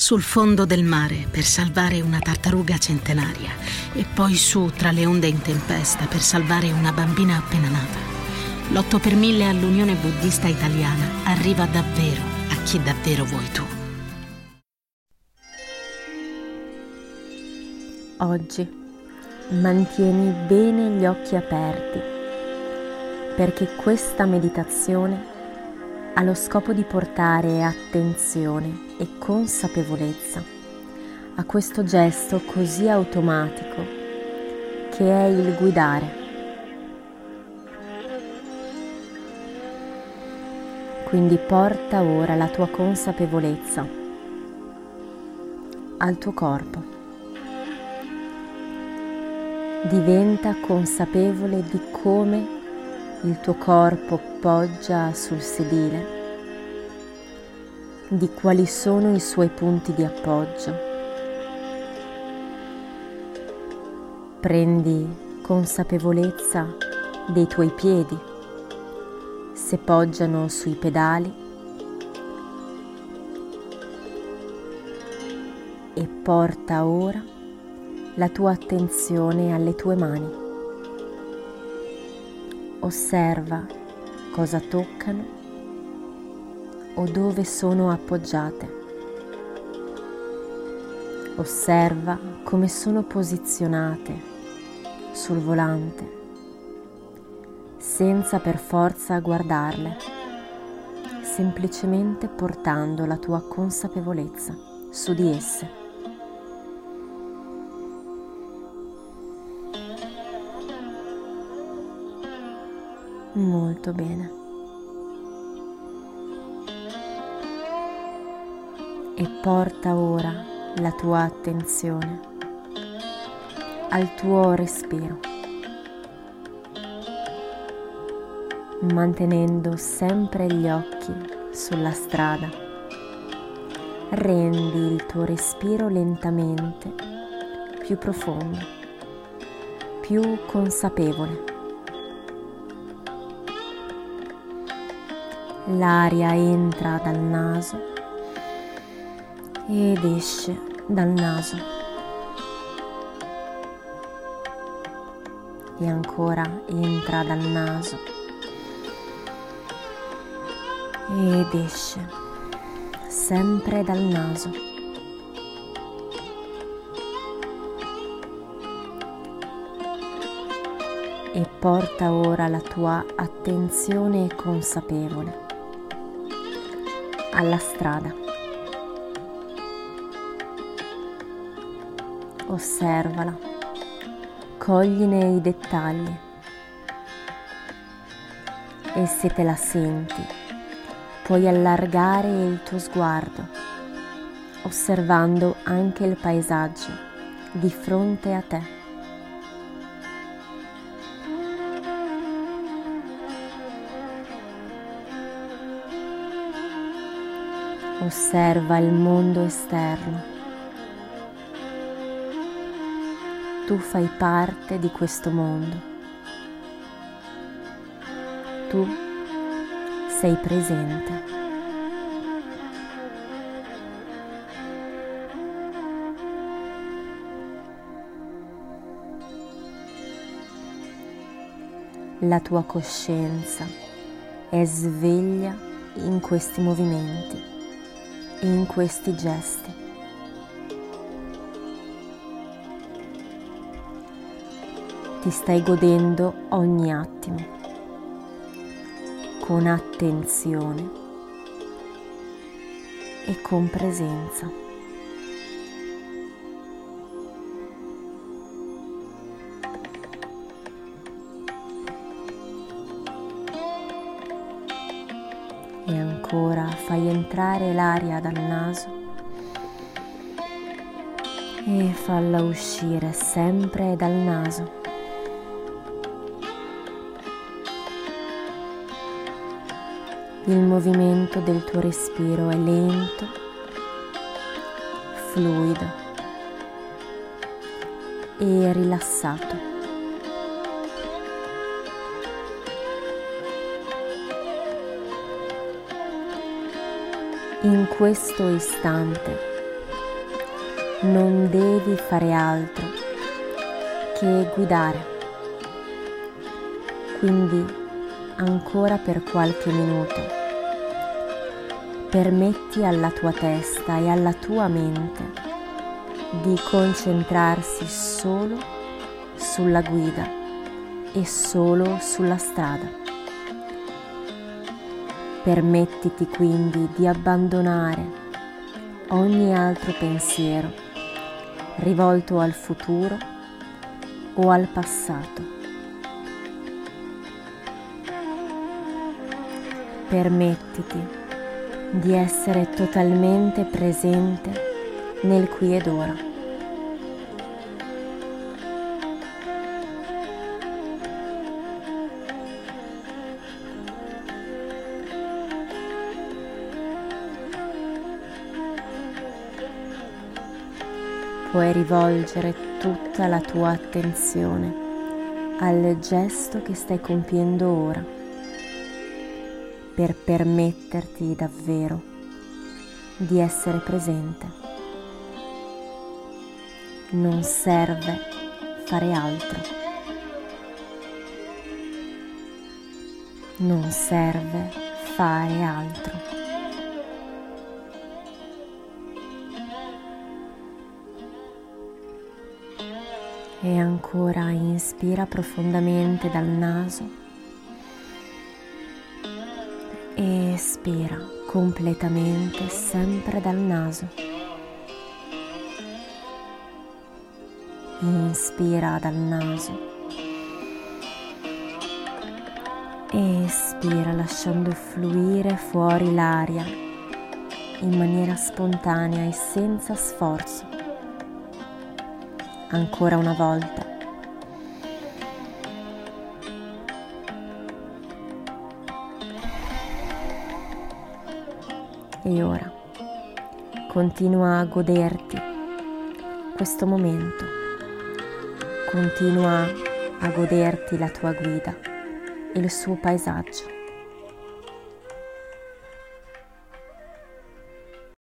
sul fondo del mare per salvare una tartaruga centenaria e poi su tra le onde in tempesta per salvare una bambina appena nata. L'8 per mille all'Unione Buddista Italiana arriva davvero a chi davvero vuoi tu. Oggi mantieni bene gli occhi aperti perché questa meditazione ha lo scopo di portare attenzione e consapevolezza a questo gesto così automatico che è il guidare. Quindi porta ora la tua consapevolezza al tuo corpo. Diventa consapevole di come il tuo corpo poggia sul sedile, di quali sono i suoi punti di appoggio. Prendi consapevolezza dei tuoi piedi, se poggiano sui pedali e porta ora la tua attenzione alle tue mani osserva cosa toccano o dove sono appoggiate. Osserva come sono posizionate sul volante senza per forza guardarle, semplicemente portando la tua consapevolezza su di esse. Molto bene. E porta ora la tua attenzione al tuo respiro, mantenendo sempre gli occhi sulla strada. Rendi il tuo respiro lentamente più profondo, più consapevole. L'aria entra dal naso ed esce dal naso. E ancora entra dal naso ed esce sempre dal naso. E porta ora la tua attenzione consapevole alla strada. Osservala, cogline i dettagli e se te la senti puoi allargare il tuo sguardo osservando anche il paesaggio di fronte a te. Osserva il mondo esterno. Tu fai parte di questo mondo. Tu sei presente. La tua coscienza è sveglia in questi movimenti in questi gesti. Ti stai godendo ogni attimo con attenzione e con presenza. Ancora fai entrare l'aria dal naso e falla uscire sempre dal naso. Il movimento del tuo respiro è lento, fluido e rilassato. In questo istante non devi fare altro che guidare. Quindi ancora per qualche minuto permetti alla tua testa e alla tua mente di concentrarsi solo sulla guida e solo sulla strada. Permettiti quindi di abbandonare ogni altro pensiero rivolto al futuro o al passato. Permettiti di essere totalmente presente nel qui ed ora. Puoi rivolgere tutta la tua attenzione al gesto che stai compiendo ora per permetterti davvero di essere presente. Non serve fare altro. Non serve fare altro. E ancora inspira profondamente dal naso. E espira completamente sempre dal naso. Inspira dal naso. E espira lasciando fluire fuori l'aria in maniera spontanea e senza sforzo ancora una volta. E ora continua a goderti questo momento, continua a goderti la tua guida, il suo paesaggio.